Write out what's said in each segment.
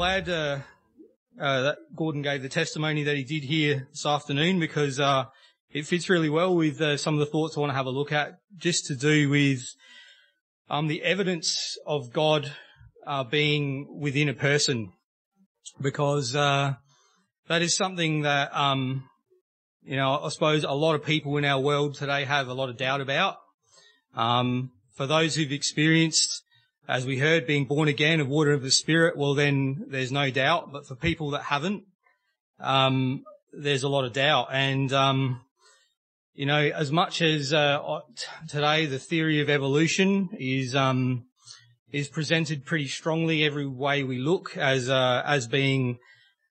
glad uh, uh, that Gordon gave the testimony that he did here this afternoon because uh, it fits really well with uh, some of the thoughts I want to have a look at, just to do with um, the evidence of God uh, being within a person, because uh, that is something that um, you know I suppose a lot of people in our world today have a lot of doubt about. Um, for those who've experienced as we heard, being born again of water of the Spirit, well then there's no doubt. But for people that haven't, um, there's a lot of doubt. And, um, you know, as much as, uh, today the theory of evolution is, um, is presented pretty strongly every way we look as, uh, as being,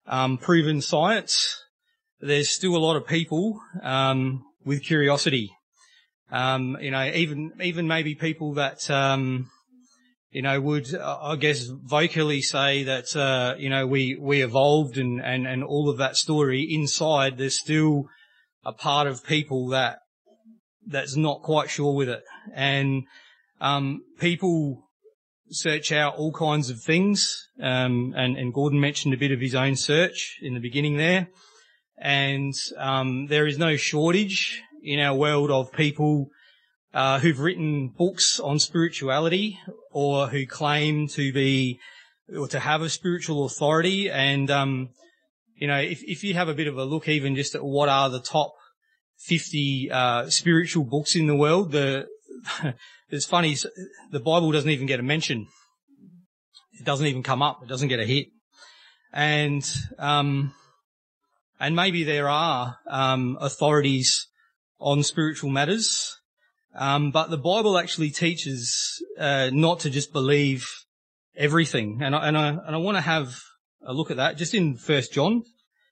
um, proven science, there's still a lot of people, um, with curiosity. Um, you know, even, even maybe people that, you know, would, I guess, vocally say that, uh, you know, we, we evolved and, and, and all of that story inside, there's still a part of people that, that's not quite sure with it. And, um, people search out all kinds of things. Um, and, and Gordon mentioned a bit of his own search in the beginning there. And, um, there is no shortage in our world of people uh, who've written books on spirituality or who claim to be or to have a spiritual authority. And, um, you know, if, if you have a bit of a look even just at what are the top 50 uh, spiritual books in the world, the it's funny, the Bible doesn't even get a mention. It doesn't even come up. It doesn't get a hit. And, um, and maybe there are, um, authorities on spiritual matters, um, but the Bible actually teaches uh, not to just believe everything, and I, and I and I want to have a look at that just in First John,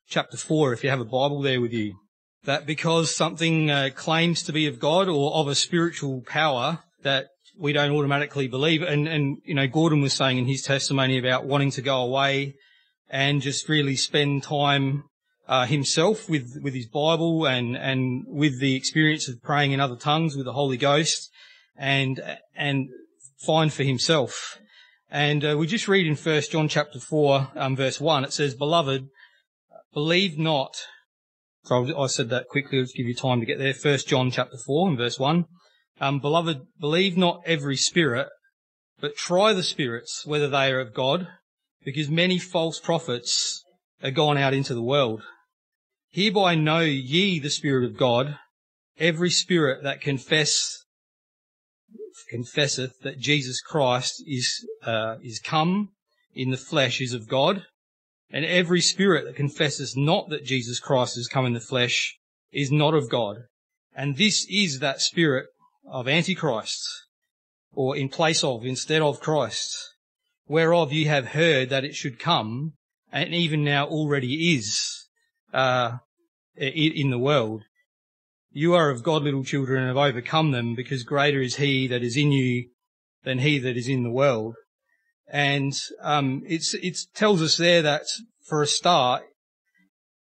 chapter four, if you have a Bible there with you. That because something uh, claims to be of God or of a spiritual power, that we don't automatically believe. And and you know, Gordon was saying in his testimony about wanting to go away and just really spend time uh, himself with, with his Bible and, and with the experience of praying in other tongues with the Holy Ghost and, and find for himself. And uh, we just read in First John chapter 4, um, verse 1, it says, Beloved, believe not. So I said that quickly, let's give you time to get there. First John chapter 4 and verse 1. Um, Beloved, believe not every spirit, but try the spirits, whether they are of God, because many false prophets are gone out into the world. Hereby know ye the Spirit of God. Every spirit that confess, confesseth that Jesus Christ is, uh, is come in the flesh is of God. And every spirit that confesses not that Jesus Christ is come in the flesh is not of God. And this is that spirit of Antichrist, or in place of, instead of Christ, whereof ye have heard that it should come, and even now already is, uh, in the world. You are of God, little children, and have overcome them, because greater is He that is in you than He that is in the world. And um, it's it tells us there that for a start,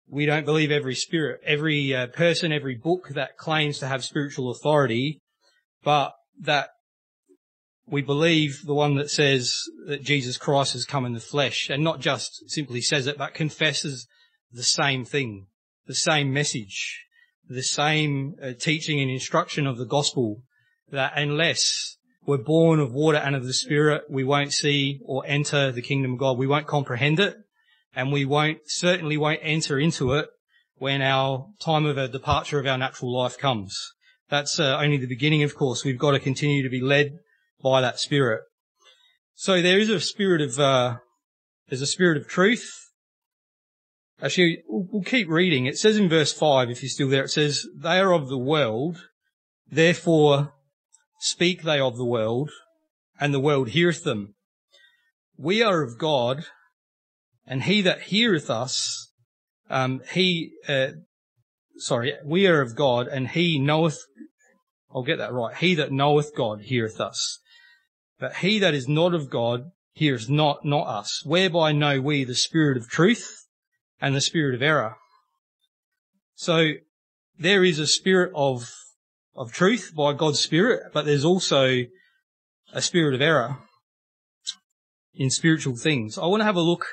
we don't believe every spirit, every uh, person, every book that claims to have spiritual authority, but that we believe the one that says that Jesus Christ has come in the flesh, and not just simply says it, but confesses the same thing the same message, the same uh, teaching and instruction of the gospel that unless we're born of water and of the spirit, we won't see or enter the kingdom of God. We won't comprehend it and we won't, certainly won't enter into it when our time of a departure of our natural life comes. That's uh, only the beginning, of course. We've got to continue to be led by that spirit. So there is a spirit of, uh, there's a spirit of truth Actually, we'll keep reading. It says in verse 5, if you're still there, it says, They are of the world, therefore speak they of the world, and the world heareth them. We are of God, and he that heareth us, um, he, uh, sorry, we are of God, and he knoweth, I'll get that right, he that knoweth God heareth us. But he that is not of God heareth not, not us. Whereby know we the spirit of truth, and the spirit of error. So there is a spirit of, of truth by God's spirit, but there's also a spirit of error in spiritual things. I want to have a look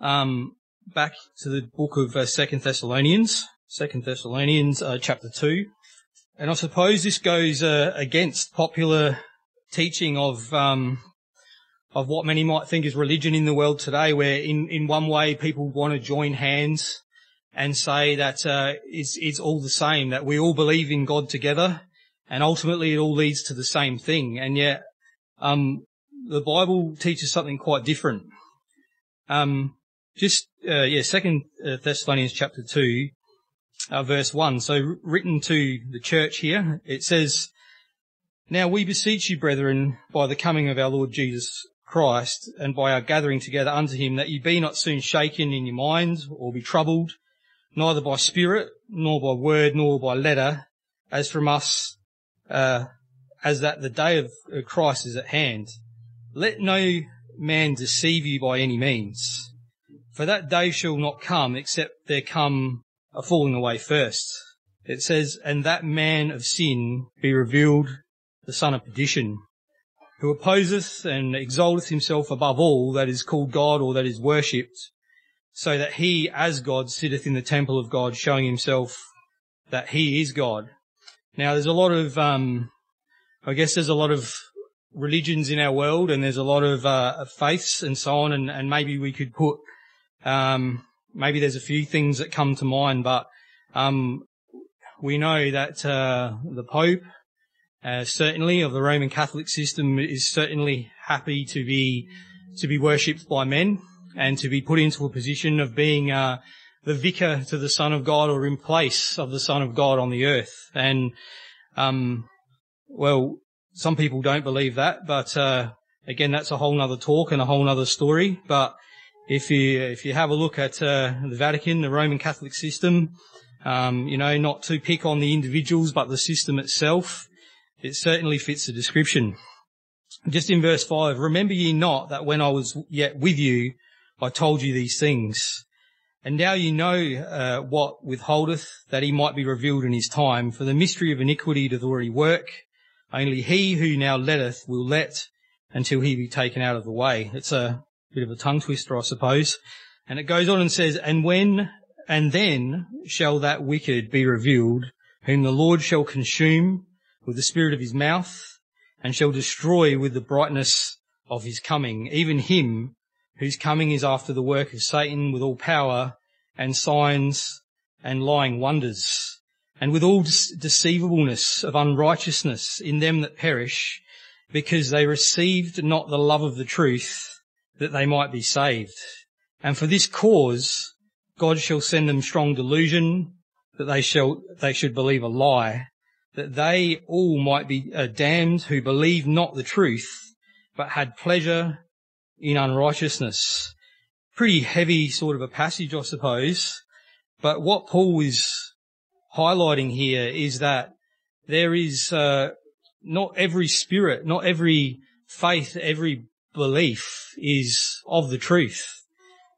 um, back to the book of uh, Second Thessalonians, Second Thessalonians uh, chapter two, and I suppose this goes uh, against popular teaching of um, of what many might think is religion in the world today, where in in one way people want to join hands and say that uh, it's it's all the same, that we all believe in God together, and ultimately it all leads to the same thing, and yet um, the Bible teaches something quite different. Um, just, uh, yeah, second uh, Thessalonians chapter two, uh, verse one. So written to the church here, it says, Now we beseech you, brethren, by the coming of our Lord Jesus Christ and by our gathering together unto him, that ye be not soon shaken in your minds or be troubled, neither by spirit, nor by word, nor by letter, as from us, uh, as that the day of Christ is at hand. Let no man deceive you by any means, for that day shall not come except there come a falling away first. It says, and that man of sin be revealed, the son of perdition, who opposeth and exalteth himself above all that is called God or that is worshipped, so that he as God sitteth in the temple of God, showing himself that he is God. Now there's a lot of, um, I guess there's a lot of religions in our world and there's a lot of uh, faiths and so on and, and maybe we could put um, maybe there's a few things that come to mind but um, we know that uh, the Pope uh, certainly of the Roman Catholic system is certainly happy to be to be worshipped by men and to be put into a position of being uh, the vicar to the Son of God or in place of the Son of God on the earth and um, well some people don't believe that, but uh, again, that's a whole nother talk and a whole nother story. But if you if you have a look at uh, the Vatican, the Roman Catholic system, um, you know, not to pick on the individuals, but the system itself, it certainly fits the description. Just in verse five, remember ye not that when I was yet with you, I told you these things. And now you know uh, what withholdeth, that he might be revealed in his time. For the mystery of iniquity doth already work. Only he who now letteth will let until he be taken out of the way. It's a bit of a tongue twister, I suppose. And it goes on and says, and when and then shall that wicked be revealed, whom the Lord shall consume with the spirit of his mouth, and shall destroy with the brightness of his coming, even him whose coming is after the work of Satan with all power and signs and lying wonders and with all deceivableness of unrighteousness in them that perish, because they received not the love of the truth, that they might be saved. And for this cause, God shall send them strong delusion, that they shall, they should believe a lie, that they all might be uh, damned who believe not the truth, but had pleasure in unrighteousness. Pretty heavy sort of a passage, I suppose. But what Paul is highlighting here is that there is uh, not every spirit, not every faith, every belief is of the truth.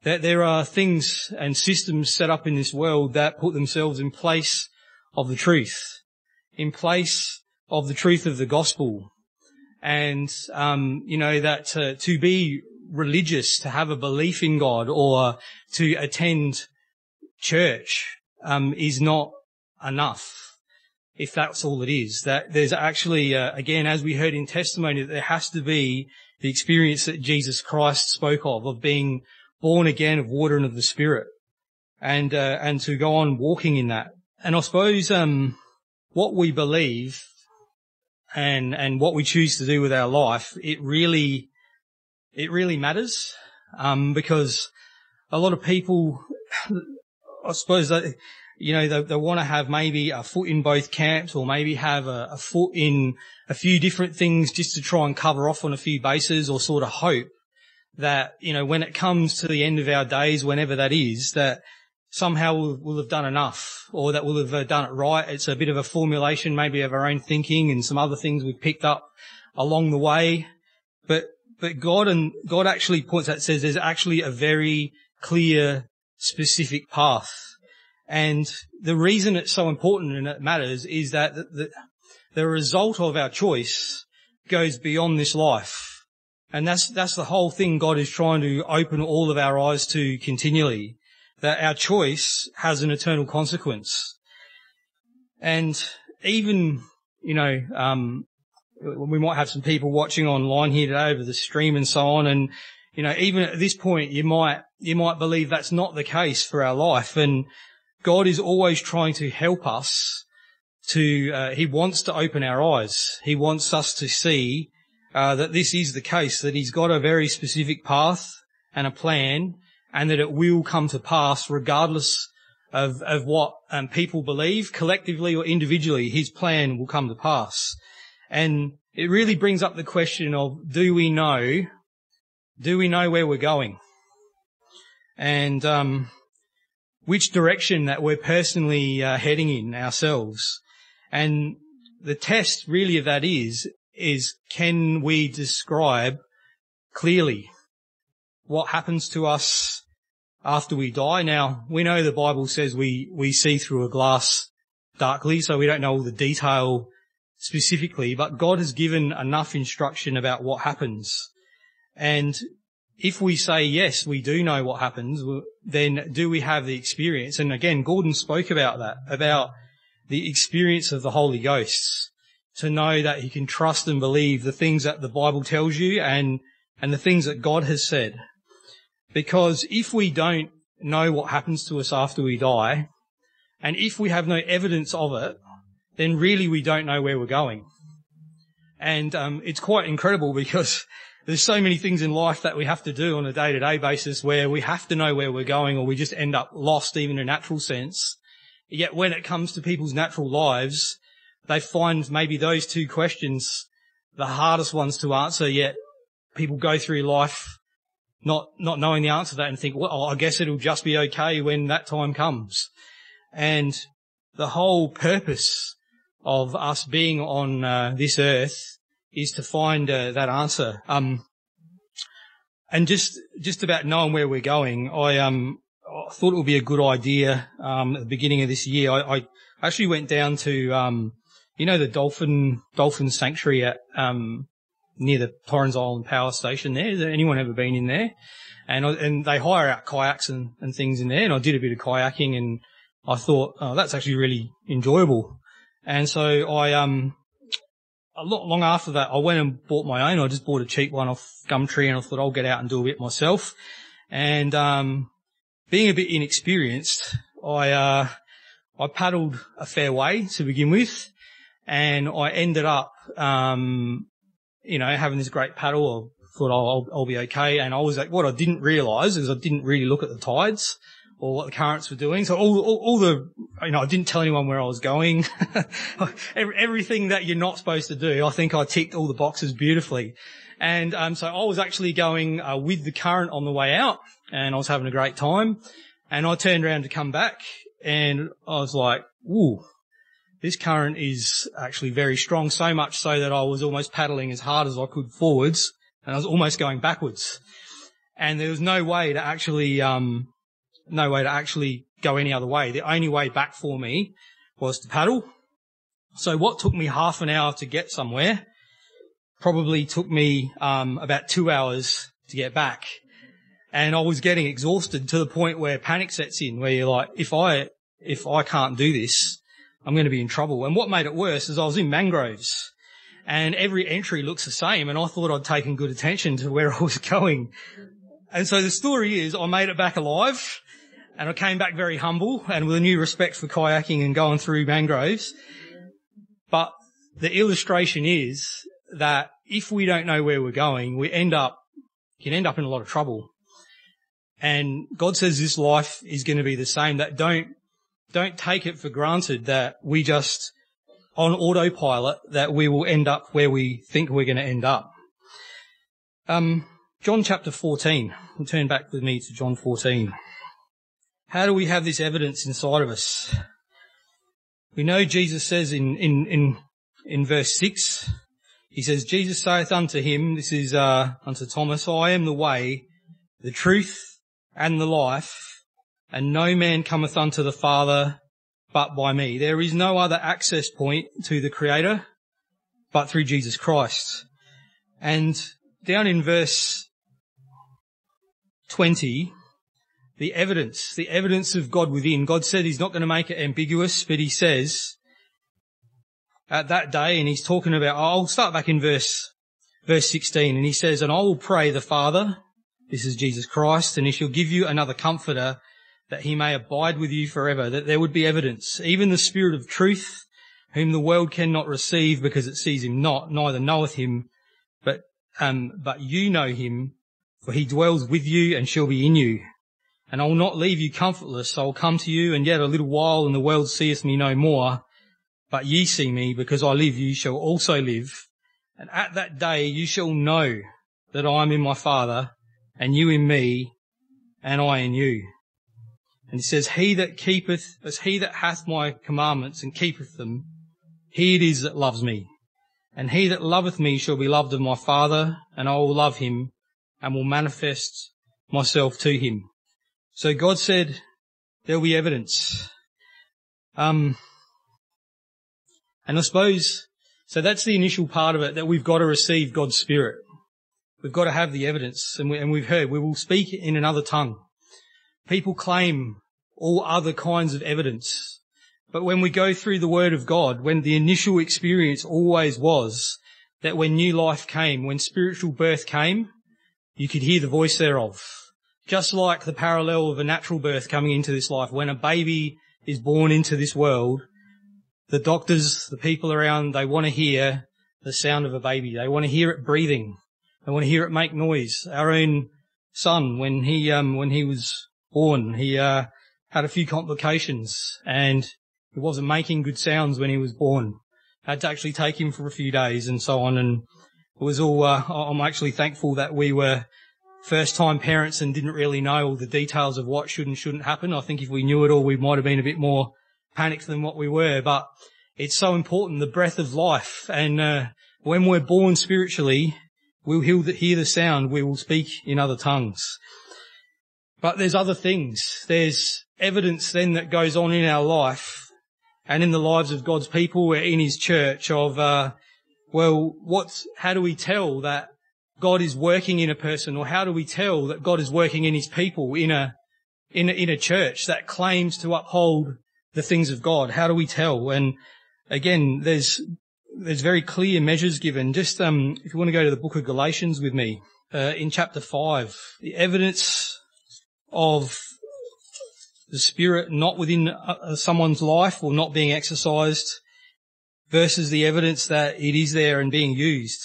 That there are things and systems set up in this world that put themselves in place of the truth, in place of the truth of the gospel. And, um, you know, that to be religious, to have a belief in God or to attend church, um, is not enough if that's all it is. That there's actually, uh, again, as we heard in testimony, that there has to be the experience that Jesus Christ spoke of, of being born again of water and of the Spirit, and uh, and to go on walking in that. And I suppose um, what we believe and and what we choose to do with our life, it really it really matters. Um, because a lot of people, I suppose, they, you know, they, they want to have maybe a foot in both camps or maybe have a, a foot in a few different things just to try and cover off on a few bases or sort of hope that, you know, when it comes to the end of our days, whenever that is, that somehow we'll, we'll have done enough or that we'll have uh, done it right. It's a bit of a formulation maybe of our own thinking and some other things we've picked up along the way. But, but God and God actually points out, says there's actually a very clear, specific path and the reason it's so important and it matters is that the, the, the result of our choice goes beyond this life. And that's, that's the whole thing God is trying to open all of our eyes to continually. That our choice has an eternal consequence. And even, you know, um, we might have some people watching online here today over the stream and so on. And, you know, even at this point, you might, you might believe that's not the case for our life. And God is always trying to help us to, uh, He wants to open our eyes. He wants us to see, uh, that this is the case, that He's got a very specific path and a plan and that it will come to pass regardless of, of what um, people believe collectively or individually, His plan will come to pass. And it really brings up the question of, do we know, do we know where we're going? And, um, which direction that we're personally uh, heading in ourselves. And the test really of that is, is can we describe clearly what happens to us after we die? Now, we know the Bible says we, we see through a glass darkly, so we don't know all the detail specifically, but God has given enough instruction about what happens. And if we say, yes, we do know what happens, then do we have the experience? And again, Gordon spoke about that, about the experience of the Holy Ghost to know that you can trust and believe the things that the Bible tells you and, and the things that God has said. Because if we don't know what happens to us after we die, and if we have no evidence of it, then really we don't know where we're going. And um, it's quite incredible because there's so many things in life that we have to do on a day-to-day basis where we have to know where we're going or we just end up lost even in a natural sense. Yet when it comes to people's natural lives, they find maybe those two questions the hardest ones to answer, yet people go through life not, not knowing the answer to that and think, well, I guess it'll just be okay when that time comes. And the whole purpose of us being on uh, this earth is to find uh, that answer. Um, and just just about knowing where we're going, I um I thought it would be a good idea um, at the beginning of this year. I, I actually went down to um, you know the dolphin dolphin sanctuary at um, near the Torrens Island Power Station. There, has anyone ever been in there? And and they hire out kayaks and, and things in there. And I did a bit of kayaking, and I thought oh, that's actually really enjoyable. And so I, um, a lot long after that, I went and bought my own. I just bought a cheap one off Gumtree and I thought I'll get out and do a bit myself. And, um, being a bit inexperienced, I, uh, I paddled a fair way to begin with and I ended up, um, you know, having this great paddle. I thought I'll, I'll, be okay. And I was like, what I didn't realize is I didn't really look at the tides or what the currents were doing. So all, all, all, the, you know, I didn't tell anyone where I was going. Everything that you're not supposed to do, I think I ticked all the boxes beautifully. And um, so I was actually going uh, with the current on the way out, and I was having a great time. And I turned around to come back, and I was like, "Ooh, this current is actually very strong." So much so that I was almost paddling as hard as I could forwards, and I was almost going backwards. And there was no way to actually um, no way to actually go any other way. The only way back for me was to paddle. So what took me half an hour to get somewhere probably took me um, about two hours to get back. And I was getting exhausted to the point where panic sets in, where you're like, if I if I can't do this, I'm going to be in trouble. And what made it worse is I was in mangroves and every entry looks the same. And I thought I'd taken good attention to where I was going. And so the story is I made it back alive and I came back very humble and with a new respect for kayaking and going through mangroves. But the illustration is that if we don't know where we're going, we end up, can end up in a lot of trouble. And God says this life is going to be the same, that don't, don't take it for granted that we just, on autopilot, that we will end up where we think we're going to end up. Um, John chapter 14. Turn back with me to John 14. How do we have this evidence inside of us? We know Jesus says in, in, in, in verse 6, he says, Jesus saith unto him, this is uh, unto Thomas, I am the way, the truth, and the life, and no man cometh unto the Father but by me. There is no other access point to the Creator but through Jesus Christ. And down in verse 20, the evidence, the evidence of God within. God said he's not going to make it ambiguous, but he says at that day, and he's talking about, I'll start back in verse, verse 16, and he says, and I will pray the Father, this is Jesus Christ, and he shall give you another comforter that he may abide with you forever, that there would be evidence, even the Spirit of truth, whom the world cannot receive because it sees him not, neither knoweth him, but, um, but you know him, for he dwells with you and shall be in you. And I will not leave you comfortless. I will come to you, and yet a little while, and the world seeth me no more. But ye see me, because I live, you shall also live. And at that day you shall know that I am in my Father, and you in me, and I in you. And he says, He that keepeth, as he that hath my commandments and keepeth them, he it is that loves me. And he that loveth me shall be loved of my Father, and I will love him, and will manifest myself to him. So God said, there will be evidence. Um, and I suppose, so that's the initial part of it, that we've got to receive God's Spirit. We've got to have the evidence, and, we, and we've heard, we will speak in another tongue. People claim all other kinds of evidence. But when we go through the Word of God, when the initial experience always was that when new life came, when spiritual birth came, you could hear the voice thereof. Just like the parallel of a natural birth coming into this life, when a baby is born into this world, the doctors, the people around, they want to hear the sound of a baby. They want to hear it breathing. They want to hear it make noise. Our own son, when he, um, when he was born, he, uh, had a few complications and he wasn't making good sounds when he was born. Had to actually take him for a few days and so on. And it was all, uh, I'm actually thankful that we were first time parents and didn't really know all the details of what should and shouldn't happen. I think if we knew it all, we might have been a bit more panicked than what we were, but it's so important, the breath of life. And, uh, when we're born spiritually, we'll hear the sound, we will speak in other tongues. But there's other things. There's evidence then that goes on in our life and in the lives of God's people in His church of, uh, well, what's, how do we tell that God is working in a person or how do we tell that God is working in His people in a, in a, in a church that claims to uphold the things of God? How do we tell? And again, there's, there's very clear measures given. Just, um, if you want to go to the book of Galatians with me, uh, in chapter five, the evidence of the Spirit not within uh, someone's life or not being exercised versus the evidence that it is there and being used.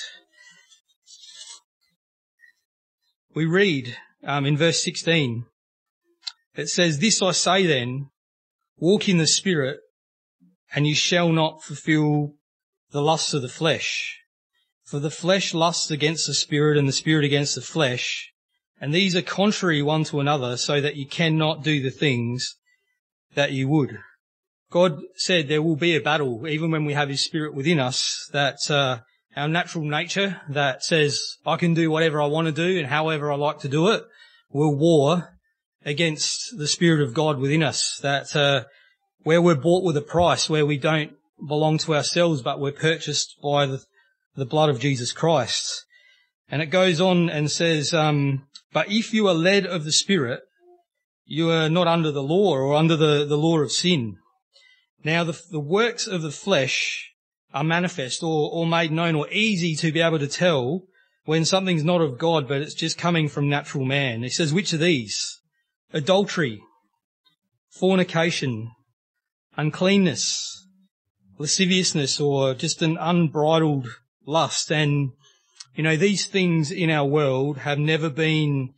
We read um, in verse 16, it says, This I say then, walk in the Spirit, and you shall not fulfill the lusts of the flesh. For the flesh lusts against the Spirit, and the Spirit against the flesh, and these are contrary one to another so that you cannot do the things that you would. God said there will be a battle even when we have his spirit within us that, uh, our natural nature that says I can do whatever I want to do and however I like to do it will war against the spirit of God within us that, uh, where we're bought with a price, where we don't belong to ourselves, but we're purchased by the, the blood of Jesus Christ. And it goes on and says, um, but if you are led of the Spirit, you are not under the law or under the, the law of sin. Now the, the works of the flesh are manifest or, or made known or easy to be able to tell when something's not of God, but it's just coming from natural man. He says, which are these? Adultery, fornication, uncleanness, lasciviousness, or just an unbridled lust. And you know, these things in our world have never been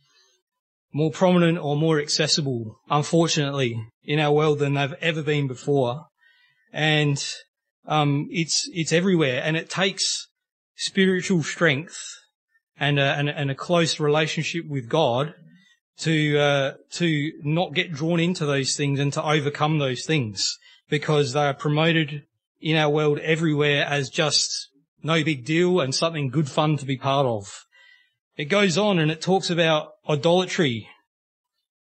more prominent or more accessible, unfortunately, in our world than they've ever been before. And, um, it's, it's everywhere and it takes spiritual strength and a, and and a close relationship with God to, uh, to not get drawn into those things and to overcome those things because they are promoted in our world everywhere as just no big deal and something good fun to be part of. It goes on and it talks about idolatry.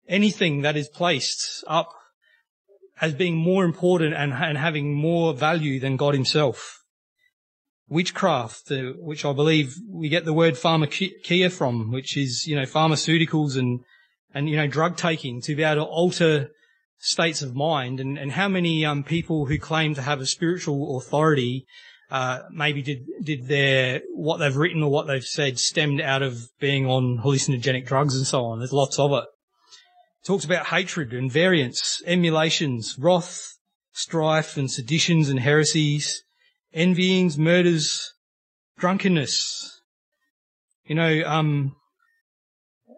Anything that is placed up as being more important and, and having more value than God himself. witchcraft, uh, which I believe we get the word pharmakeia from, which is, you know, pharmaceuticals and, and, you know, drug taking to be able to alter states of mind and, and how many, um, people who claim to have a spiritual authority, uh, maybe did, did their, what they've written or what they've said stemmed out of being on hallucinogenic drugs and so on. There's lots of it. talks about hatred and variance, emulations, wrath, strife and seditions and heresies, envyings, murders, drunkenness. You know, um,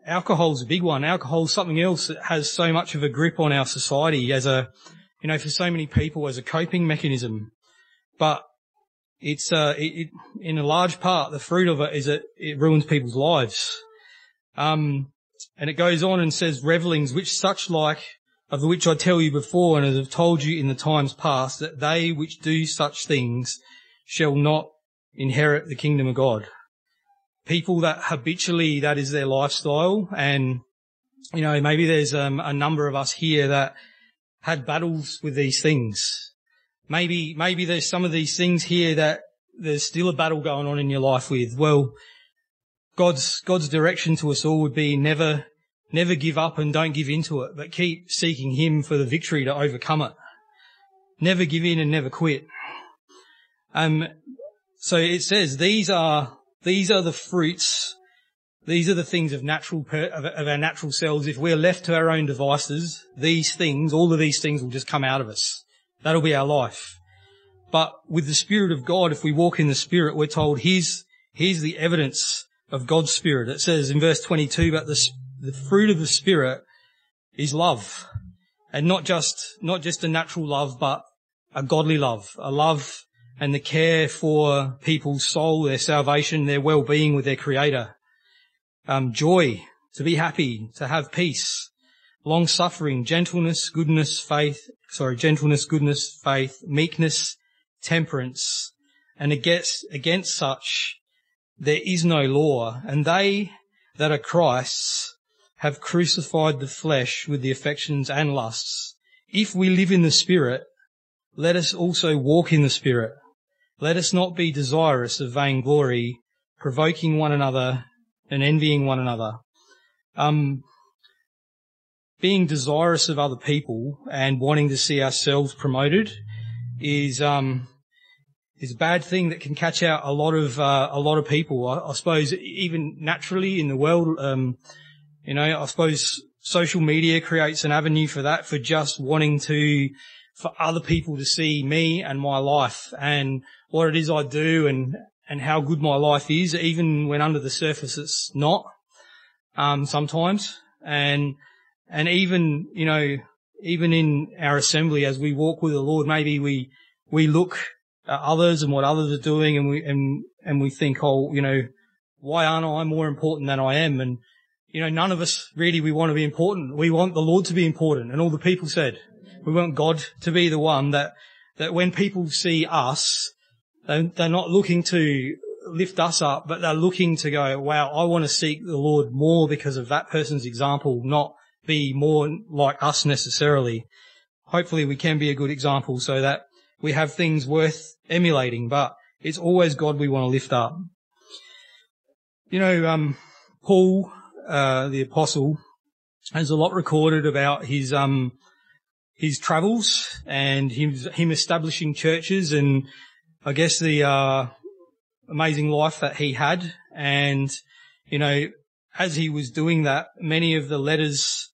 alcohol's a big one. Alcohol's something else that has so much of a grip on our society as a, you know, for so many people as a coping mechanism. But it's, uh, it, it, in a large part, the fruit of it is that it ruins people's lives. Um, and it goes on and says, revelings, which such like of the which I tell you before and as I've told you in the times past, that they which do such things shall not inherit the kingdom of God. People that habitually, that is their lifestyle and, you know, maybe there's um, a number of us here that had battles with these things. Maybe, maybe there's some of these things here that there's still a battle going on in your life with. Well, God's, God's direction to us all would be never Never give up and don't give into it, but keep seeking Him for the victory to overcome it. Never give in and never quit. Um, so it says these are, these are the fruits, these are the things of natural, per, of, of our natural selves. If we're left to our own devices, these things, all of these things will just come out of us. That'll be our life. But with the Spirit of God, if we walk in the Spirit, we're told here's, here's the evidence of God's Spirit. It says in verse 22, but the, the fruit of the Spirit is love. And not just, not just a natural love, but a godly love, a love and the care for people's soul, their salvation, their well-being with their creator. Um, joy, to be happy, to have peace, long suffering, gentleness, goodness, faith, sorry, gentleness, goodness, faith, meekness, temperance, and against, against such there is no law, and they that are Christ's have crucified the flesh with the affections and lusts. If we live in the Spirit, let us also walk in the Spirit. Let us not be desirous of vainglory, provoking one another and envying one another. Um, being desirous of other people and wanting to see ourselves promoted is um, is a bad thing that can catch out a lot of uh, a lot of people. I, I, suppose even naturally in the world, um, you know, I suppose social media creates an avenue for that, for just wanting to, for other people to see me and my life and what it is I do and, and how good my life is, even when under the surface it's not, um, sometimes. And, and even, you know, even in our assembly as we walk with the Lord, maybe we, we look at others and what others are doing and we, and, and we think, oh, you know, why aren't I more important than I am? And, you know, none of us really, we want to be important. We want the Lord to be important. And all the people said, we want God to be the one that, that when people see us, they're not looking to lift us up, but they're looking to go, wow, I want to seek the Lord more because of that person's example, not be more like us necessarily. Hopefully we can be a good example so that we have things worth emulating, but it's always God we want to lift up. You know, um, Paul uh, the apostle, has a lot recorded about his um, his travels and him, him establishing churches and I guess the uh, amazing life that he had. And you know, as he was doing that, many of the letters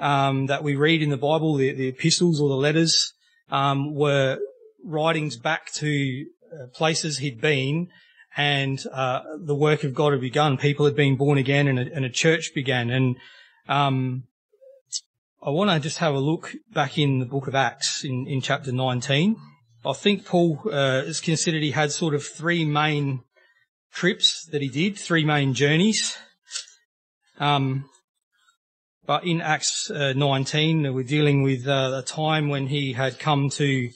um, that we read in the Bible, the, the epistles or the letters, um, were writings back to uh, places he'd been and uh, the work of God had begun. People had been born again, and a, and a church began. And um, I want to just have a look back in the book of Acts in, in chapter 19. I think Paul uh, is considered he had sort of three main trips that he did, three main journeys. Um, but in Acts uh, 19, we're dealing with uh, a time when he had come to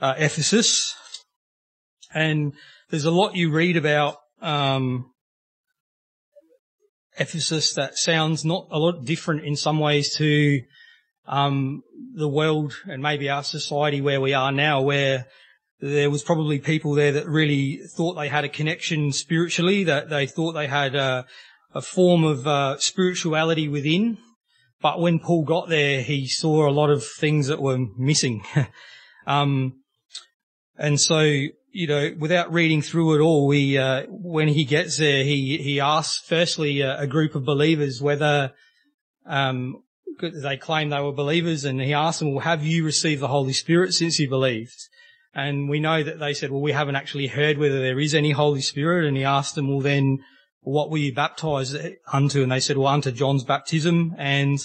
uh, Ephesus, and there's a lot you read about um, Ephesus that sounds not a lot different in some ways to um, the world and maybe our society where we are now, where there was probably people there that really thought they had a connection spiritually, that they thought they had a, a form of uh, spirituality within. But when Paul got there, he saw a lot of things that were missing. um, and so, you know, without reading through it all, we, uh, when he gets there, he, he asks firstly a, a group of believers whether, um, they claim they were believers and he asked them, well, have you received the Holy Spirit since you believed? And we know that they said, well, we haven't actually heard whether there is any Holy Spirit. And he asked them, well, then what were you baptized unto? And they said, well, unto John's baptism. And,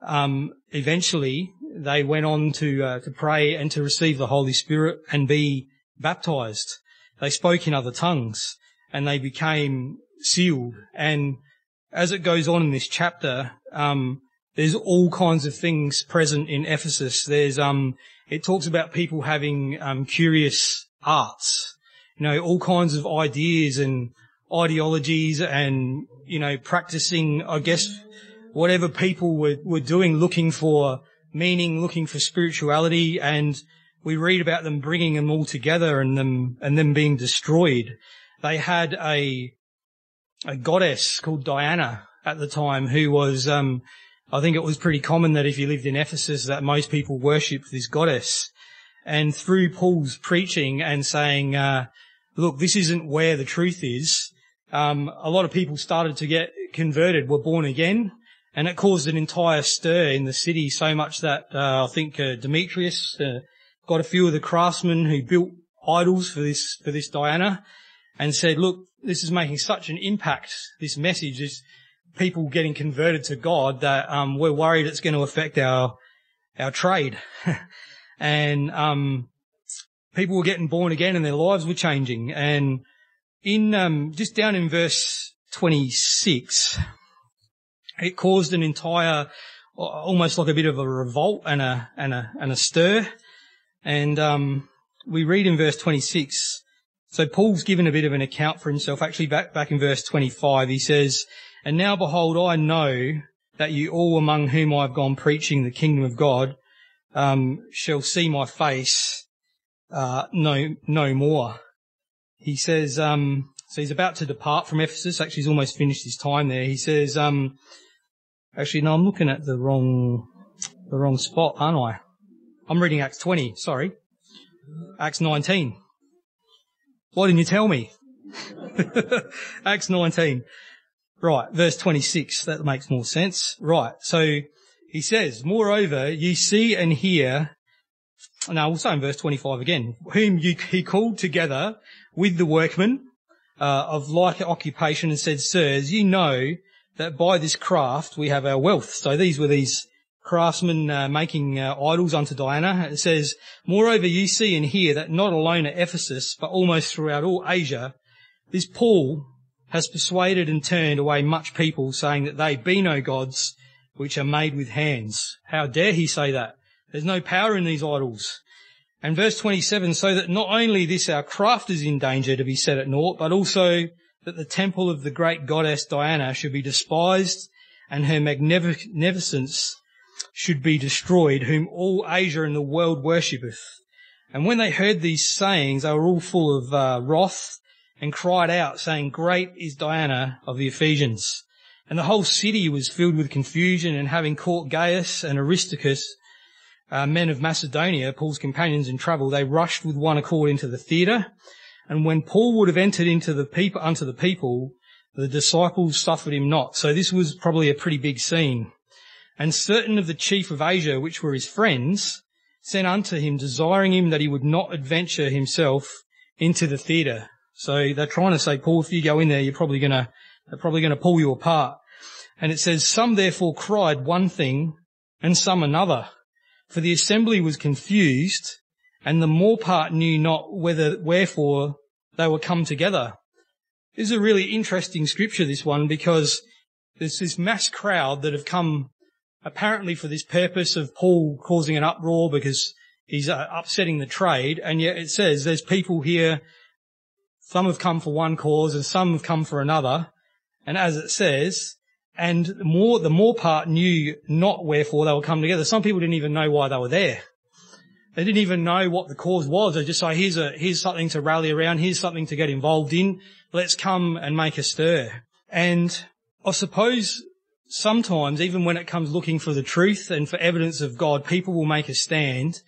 um, eventually they went on to, uh, to pray and to receive the Holy Spirit and be baptized. They spoke in other tongues and they became sealed. And as it goes on in this chapter, um, there's all kinds of things present in Ephesus. There's, um, it talks about people having um, curious arts, you know, all kinds of ideas and ideologies and, you know, practicing, I guess, whatever people were, were doing, looking for meaning, looking for spirituality. And we read about them bringing them all together and them, and them being destroyed. They had a, a goddess called Diana at the time who was, um, I think it was pretty common that if you lived in Ephesus that most people worshipped this goddess. And through Paul's preaching and saying, uh, look, this isn't where the truth is, um, a lot of people started to get converted, were born again, and it caused an entire stir in the city so much that uh, I think uh, Demetrius uh, got a few of the craftsmen who built idols for this for this Diana, and said, "Look, this is making such an impact. This message is people getting converted to God that um, we're worried it's going to affect our our trade, and um, people were getting born again and their lives were changing. And in um, just down in verse 26, it caused an entire, almost like a bit of a revolt and a and a and a stir. And um, we read in verse 26. So Paul's given a bit of an account for himself. Actually, back back in verse 25, he says. And now behold, I know that you all among whom I have gone preaching the kingdom of God, um, shall see my face, uh, no, no more. He says, um, so he's about to depart from Ephesus. Actually, he's almost finished his time there. He says, um, actually, no, I'm looking at the wrong, the wrong spot, aren't I? I'm reading Acts 20, sorry. Acts 19. Why didn't you tell me? Acts 19. Right, verse 26, that makes more sense. Right, so he says, Moreover, ye see and hear, now we'll say in verse 25 again, whom you, he called together with the workmen uh, of like occupation and said, Sirs, you know that by this craft we have our wealth. So these were these craftsmen uh, making uh, idols unto Diana. It says, Moreover, you see and hear that not alone at Ephesus, but almost throughout all Asia, this Paul, has persuaded and turned away much people, saying that they be no gods which are made with hands. How dare he say that? There's no power in these idols. And verse 27, so that not only this our craft is in danger to be set at naught, but also that the temple of the great goddess Diana should be despised and her magnificence should be destroyed, whom all Asia and the world worshippeth. And when they heard these sayings, they were all full of uh, wrath and cried out, saying, Great is Diana of the Ephesians. And the whole city was filled with confusion, and having caught Gaius and Aristarchus, uh, men of Macedonia, Paul's companions in travel, they rushed with one accord into the theatre. And when Paul would have entered into the people, unto the people, the disciples suffered him not. So this was probably a pretty big scene. And certain of the chief of Asia, which were his friends, sent unto him, desiring him that he would not adventure himself into the theatre. So they're trying to say, Paul, if you go in there, you're probably gonna, they're probably gonna pull you apart. And it says, some therefore cried one thing and some another. For the assembly was confused and the more part knew not whether, wherefore they were come together. This is a really interesting scripture, this one, because there's this mass crowd that have come apparently for this purpose of Paul causing an uproar because he's uh, upsetting the trade. And yet it says there's people here some have come for one cause and some have come for another. And as it says, and more, the more part knew not wherefore they were come together. Some people didn't even know why they were there. They didn't even know what the cause was. They just say, here's a, here's something to rally around. Here's something to get involved in. Let's come and make a stir. And I suppose sometimes, even when it comes looking for the truth and for evidence of God, people will make a stand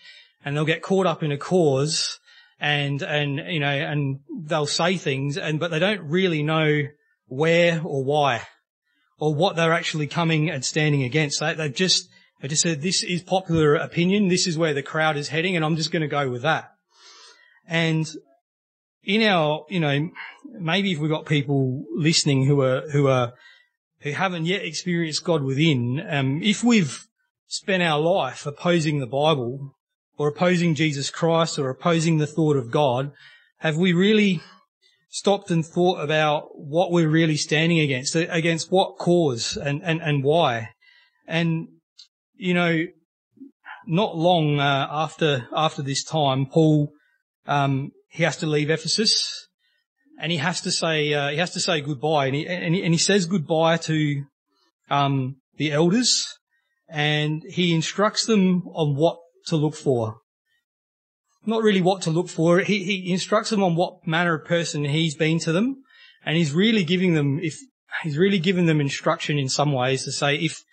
and they'll get caught up in a cause and, and, you know, and they'll say things and, but they don't really know where or why or what they're actually coming and standing against. They, they've just, they just said, this is popular opinion. This is where the crowd is heading and I'm just going to go with that. And in our, you know, maybe if we've got people listening who are, who are, who haven't yet experienced God within, um, if we've spent our life opposing the Bible or opposing Jesus Christ or opposing the thought of God, have we really stopped and thought about what we're really standing against, against what cause and, and, and why? And, you know, not long uh, after after this time, Paul um, he has to leave Ephesus, and he has to say uh, he has to say goodbye, and he and he, and he says goodbye to um, the elders, and he instructs them on what to look for. Not really what to look for. He he instructs them on what manner of person he's been to them, and he's really giving them if he's really giving them instruction in some ways to say if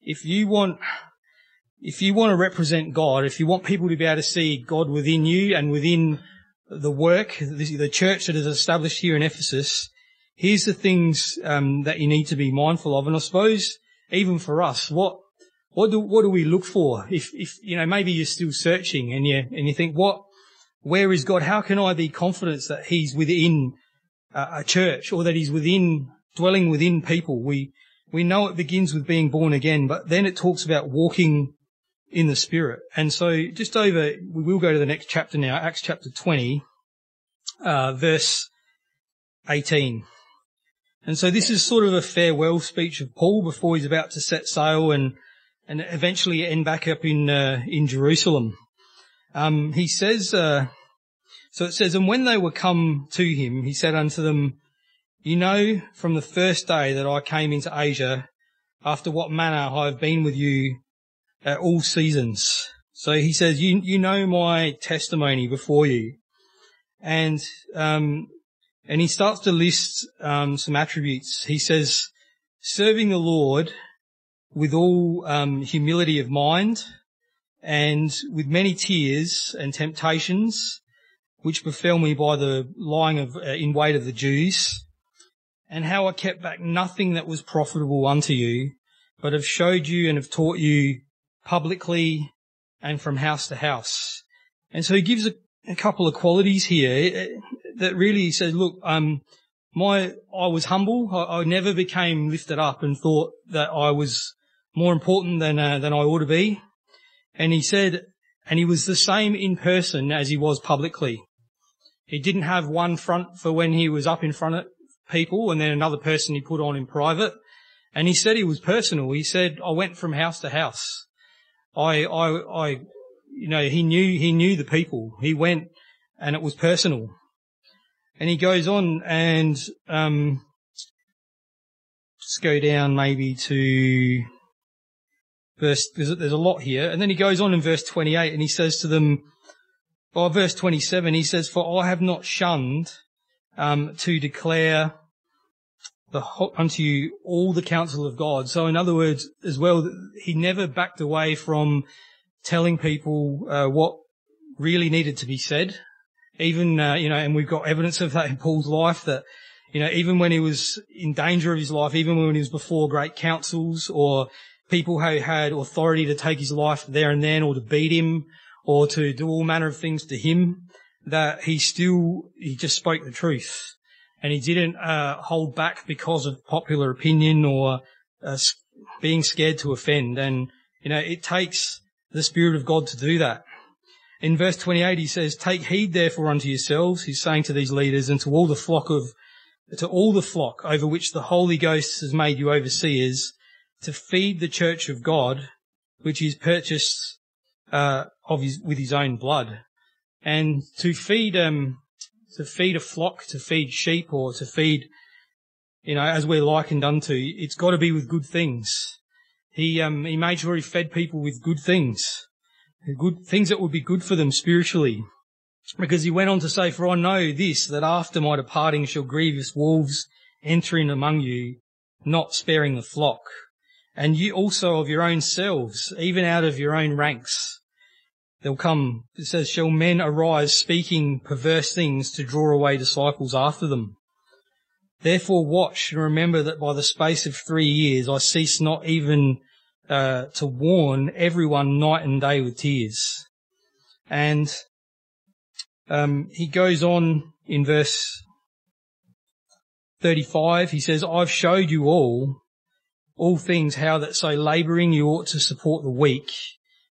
if you want if you want to represent God, if you want people to be able to see God within you and within the work, the, church that is established here in Ephesus, here's the things um, that you need to be mindful of. And I suppose even for us, what what do what do we look for? If if you know maybe you're still searching and you and you think what where is God? How can I be confident that He's within a church or that He's within dwelling within people? We we know it begins with being born again, but then it talks about walking in the Spirit. And so just over, we will go to the next chapter now, Acts chapter 20, uh, verse 18. And so this is sort of a farewell speech of Paul before he's about to set sail and, and eventually end back up in, uh, in Jerusalem. Um, he says, uh, so it says, and when they were come to him, he said unto them, you know from the first day that I came into Asia, after what manner I have been with you at all seasons. So he says, you, you know my testimony before you. And, um, and he starts to list, um, some attributes. He says, serving the Lord with all, um, humility of mind and with many tears and temptations, which befell me by the lying of, uh, in wait of the Jews, and how I kept back nothing that was profitable unto you, but have showed you and have taught you publicly and from house to house. And so he gives a, a couple of qualities here eh, that really says, look, um, my, I was humble. I, I, never became lifted up and thought that I was more important than, uh, than I ought to be. And he said, and he was the same in person as he was publicly. He didn't have one front for when he was up in front of people and then another person he put on in private. And he said he was personal. He said, I went from house to house. I, I, I, you know, he knew, he knew the people. He went and it was personal. And he goes on and, um, let's go down maybe to verse, there's, there's a lot here. And then he goes on in verse 28 and he says to them, or verse 27, he says, for I have not shunned, um, to declare the, unto you all the counsel of God. So in other words, as well, he never backed away from telling people uh, what really needed to be said. Even, uh, you know, and we've got evidence of that in Paul's life that, you know, even when he was in danger of his life, even when he was before great councils or people who had authority to take his life there and then or to beat him or to do all manner of things to him, that he still, he just spoke the truth and he didn't uh, hold back because of popular opinion or uh, being scared to offend. And you know, it takes the Spirit of God to do that. In verse 28, he says, "Take heed therefore unto yourselves." He's saying to these leaders and to all the flock of, to all the flock over which the Holy Ghost has made you overseers, to feed the church of God, which He's purchased uh, of his, with His own blood, and to feed um, to feed a flock, to feed sheep, or to feed, you know, as we're likened unto, it's got to be with good things. He um, he made sure he fed people with good things, good things that would be good for them spiritually. Because he went on to say, For I know this, that after my departing shall grievous wolves enter in among you, not sparing the flock. And you also of your own selves, even out of your own ranks, there'll come, it says, shall men arise speaking perverse things to draw away disciples after them. Therefore watch and remember that by the space of three years I cease not even uh, to warn everyone night and day with tears. And um, he goes on in verse 35. He says, I've showed you all, all things, how that so laboring you ought to support the weak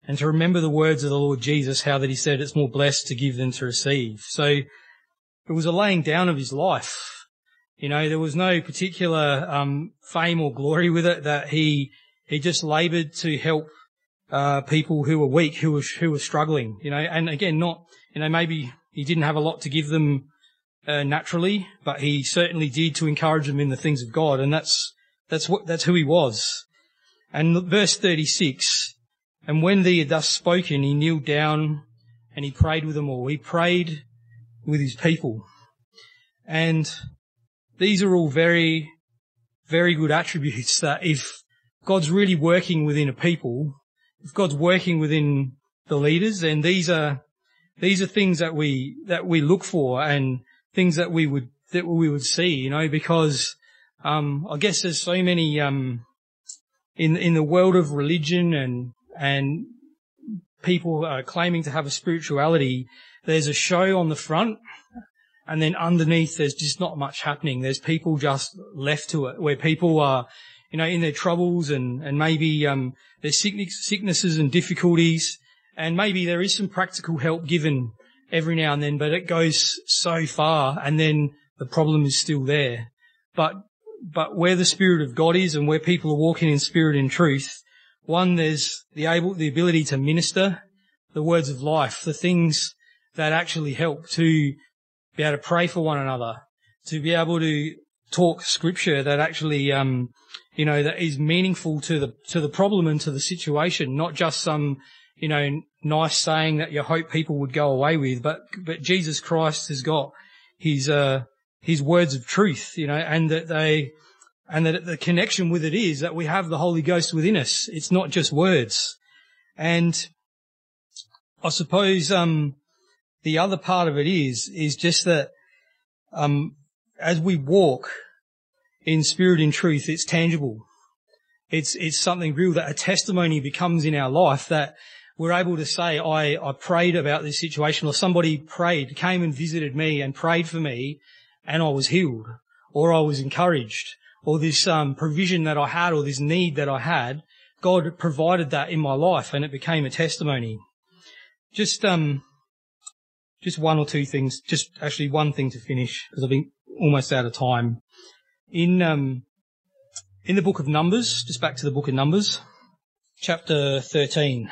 and to remember the words of the Lord Jesus, how that he said it's more blessed to give than to receive. So it was a laying down of his life. You know, there was no particular um, fame or glory with it. That he he just laboured to help uh, people who were weak, who were who were struggling. You know, and again, not you know maybe he didn't have a lot to give them uh, naturally, but he certainly did to encourage them in the things of God, and that's that's what that's who he was. And verse thirty six, and when he had thus spoken, he kneeled down and he prayed with them all. He prayed with his people, and these are all very, very good attributes that if God's really working within a people, if God's working within the leaders, then these are, these are things that we, that we look for and things that we would, that we would see, you know, because, um, I guess there's so many, um, in, in the world of religion and, and people are claiming to have a spirituality, there's a show on the front and then underneath, there's just not much happening. There's people just left to it, where people are, you know, in their troubles and, and maybe, um, there's sickness, sicknesses and difficulties. And maybe there is some practical help given every now and then, but it goes so far and then the problem is still there. But, but where the Spirit of God is and where people are walking in spirit and truth, one, there's the able, the ability to minister the words of life, the things that actually help to be able to pray for one another, to be able to talk scripture that actually, um, you know, that is meaningful to the, to the problem and to the situation, not just some, you know, nice saying that you hope people would go away with, but, but Jesus Christ has got his, uh, his words of truth, you know, and that they, and that the connection with it is that we have the Holy Ghost within us. It's not just words. And I suppose, um, the other part of it is, is just that, um, as we walk in spirit and truth, it's tangible. It's, it's something real that a testimony becomes in our life that we're able to say, I, I prayed about this situation or somebody prayed, came and visited me and prayed for me and I was healed or I was encouraged or this, um, provision that I had or this need that I had. God provided that in my life and it became a testimony. Just, um, just one or two things, just actually one thing to finish because I've been almost out of time. In, um, in the book of Numbers, just back to the book of Numbers, chapter 13.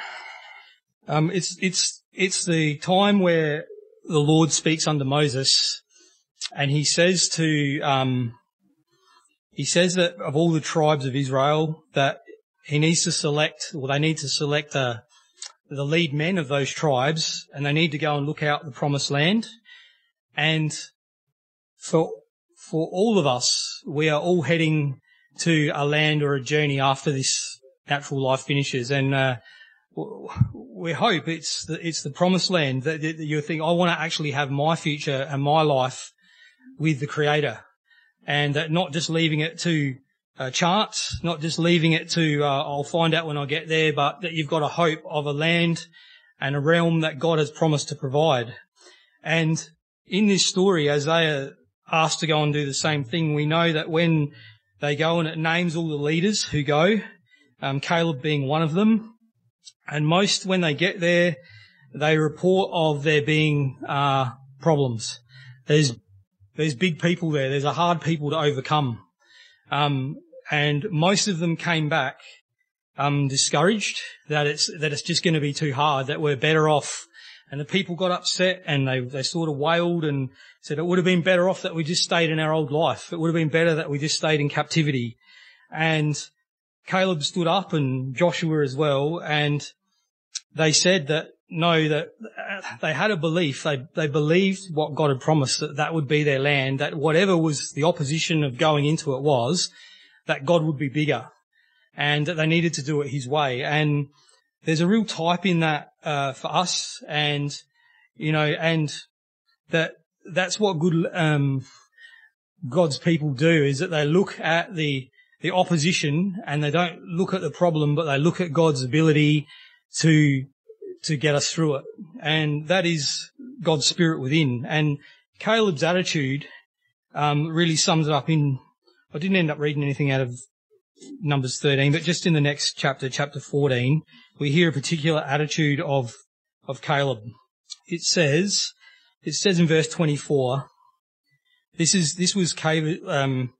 Um, it's, it's, it's the time where the Lord speaks under Moses and he says to, um, he says that of all the tribes of Israel that he needs to select, or they need to select a, the lead men of those tribes and they need to go and look out the promised land. And for, for all of us, we are all heading to a land or a journey after this natural life finishes. And, uh, we hope it's the, it's the promised land that, that you think, I want to actually have my future and my life with the creator and that not just leaving it to uh, charts, not just leaving it to, uh, I'll find out when I get there, but that you've got a hope of a land and a realm that God has promised to provide. And in this story, as they are asked to go and do the same thing, we know that when they go and it names all the leaders who go, um, Caleb being one of them, and most when they get there, they report of there being uh, problems. There's there's big people there. There's a hard people to overcome. Um, and most of them came back um, discouraged that it's that it's just going to be too hard, that we're better off. And the people got upset and they they sort of wailed and said it would have been better off that we just stayed in our old life. It would have been better that we just stayed in captivity. And Caleb stood up and Joshua as well, and they said that no, that they had a belief. They, they believed what God had promised that that would be their land, that whatever was the opposition of going into it was, that God would be bigger and that they needed to do it his way. And there's a real type in that, uh, for us and, you know, and that, that's what good, um, God's people do is that they look at the, the opposition and they don't look at the problem, but they look at God's ability to to get us through it. And that is God's spirit within. And Caleb's attitude um, really sums it up in, I didn't end up reading anything out of Numbers 13, but just in the next chapter, chapter 14, we hear a particular attitude of, of Caleb. It says, it says in verse 24, this is, this was Caleb, um,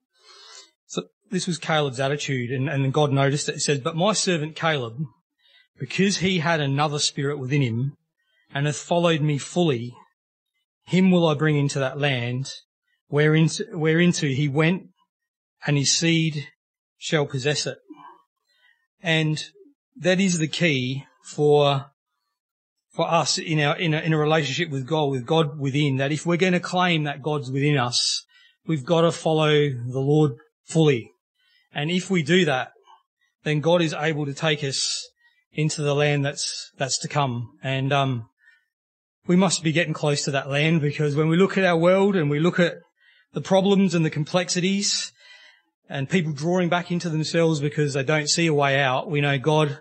so this was Caleb's attitude and, and God noticed it. It says, but my servant Caleb, because he had another spirit within him and hath followed me fully, him will I bring into that land whereinto, whereinto he went and his seed shall possess it. And that is the key for, for us in our, in a, in a relationship with God, with God within, that if we're going to claim that God's within us, we've got to follow the Lord fully. And if we do that, then God is able to take us into the land that's, that's to come. And, um, we must be getting close to that land because when we look at our world and we look at the problems and the complexities and people drawing back into themselves because they don't see a way out, we know God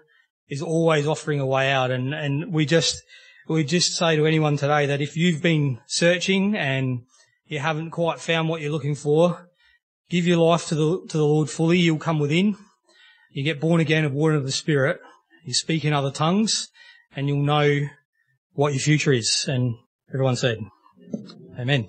is always offering a way out. And, and we just, we just say to anyone today that if you've been searching and you haven't quite found what you're looking for, give your life to the, to the Lord fully. You'll come within. You get born again of water of the Spirit you speak in other tongues and you'll know what your future is. And everyone said, Amen.